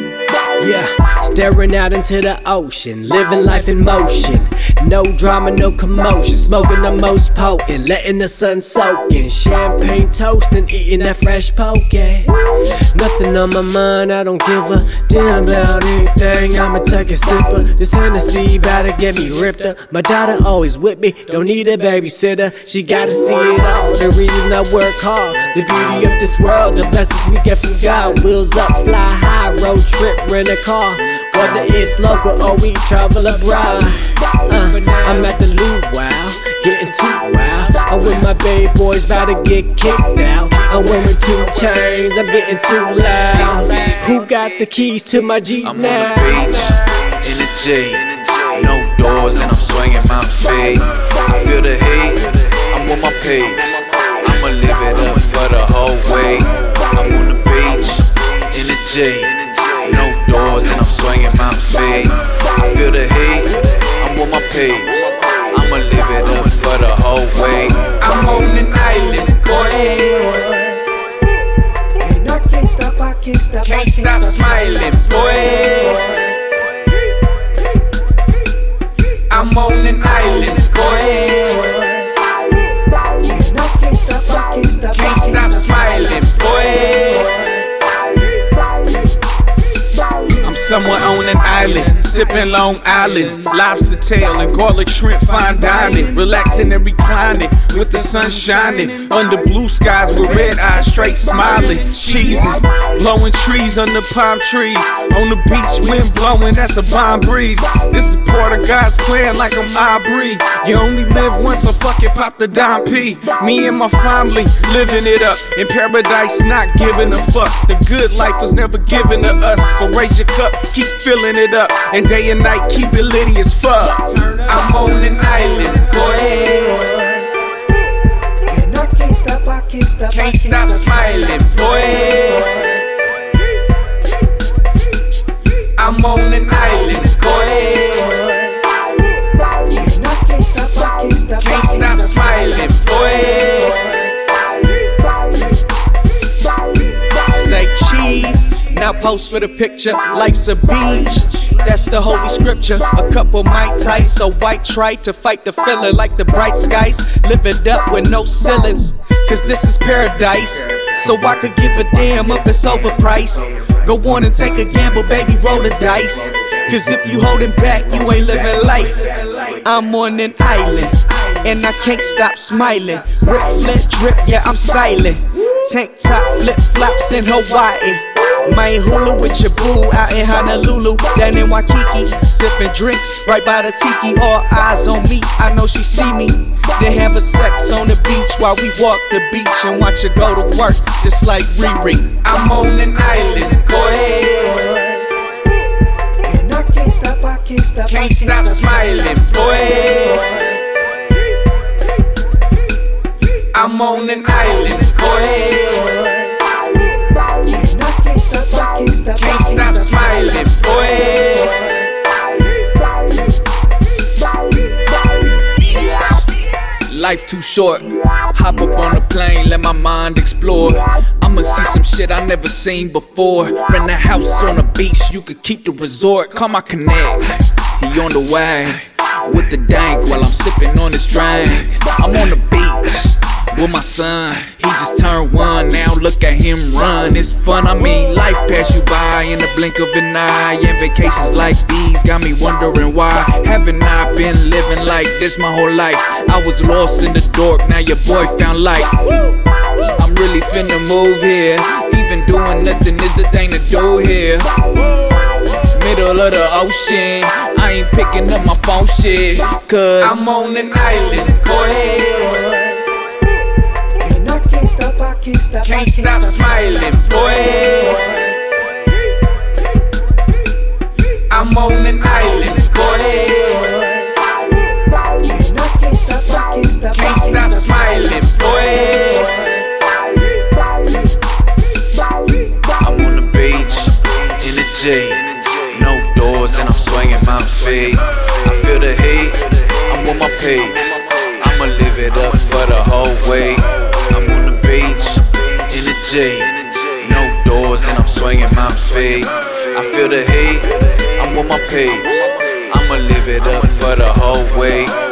Bye. Yeah, staring out into the ocean, living life in motion. No drama, no commotion. Smoking the most potent, letting the sun soak in. Champagne toasting, eating that fresh poke. Nothing on my mind, I don't give a damn about anything. I'ma take a sipper. This Hennessy about to get me ripped up. My daughter always with me, don't need a babysitter. She gotta see it all. The reason I work hard, the beauty of this world, the blessings we get from God. Wheels up, fly high, road trip, rent a car. Whether it's local or we travel abroad. Uh, I'm at the luau, getting too wild. I'm with my baby boys, about to get kicked out. I'm wearing two chains, I'm getting too loud. Who got the keys to my Jeep I'm now? on the beach, in the J. No doors and I'm swinging my feet. I feel the can't stop, Can't stop smiling, boy. Somewhere on an island, sipping Long Island's lobster tail and garlic shrimp fine dining, relaxing and reclining with the sun shining under blue skies with red eyes, straight smiling, cheesing, blowing trees under palm trees on the beach, wind blowing, that's a bomb breeze. This is part of God's plan, like I'm Aubrey. You only live once, so fuck it, pop the Dom P. Me and my family living it up in paradise, not giving a fuck. The good life was never given to us, so raise your cup, keep filling it up, and day and night keep it litty as fuck. I'm on an island, boy. And I can't stop, I can't stop, I Can't stop smiling, boy. Now post for the picture. Life's a beach. That's the holy scripture. A couple Mai Tais, so white trite to fight the feeling like the bright skies. Live it up with no ceilings, cause this is paradise. So I could give a damn if it's overpriced. Go on and take a gamble, baby, roll the dice. Cause if you holding back, you ain't living life. I'm on an island, and I can't stop smiling. Rip, flip, drip, yeah, I'm styling. Tank top, flip flops in Hawaii. My hula with your boo out in Honolulu, down in Waikiki, sipping drinks right by the tiki. All eyes on me, I know she see me. Then have a sex on the beach while we walk the beach and watch her go to work, just like Riri. I'm on an island, boy. And I can't stop, I can't stop, I Can't stop smiling, boy. I'm on an island, boy. Life too short. Hop up on a plane, let my mind explore. I'ma see some shit I never seen before. Rent a house on the beach, you could keep the resort. Call my connect. He on the way with the dank while I'm sipping on this drink. I'm on the beach with my son. He just turned one, now look at him run. It's fun, I mean, life pass you by in the blink of an eye. And vacations like these got me wondering why. Haven't I been living like this my whole life? I was lost in the dark, now your boy found light. I'm really finna move here. Even doing nothing is a thing to do here. Middle of the ocean, I ain't picking up my phone shit. Cause I'm on an island. And I can't stop, I can't stop, I Can't stop smiling, boy. I'm on an island, boy. Can't stop, I can't stop, I Can't stop smiling, boy. I'm on the beach, in the J. No doors and I'm swinging my feet. I feel the heat, I'm on my peeps. I feel the heat, I'm with my peeps. I'ma live it up for the whole week.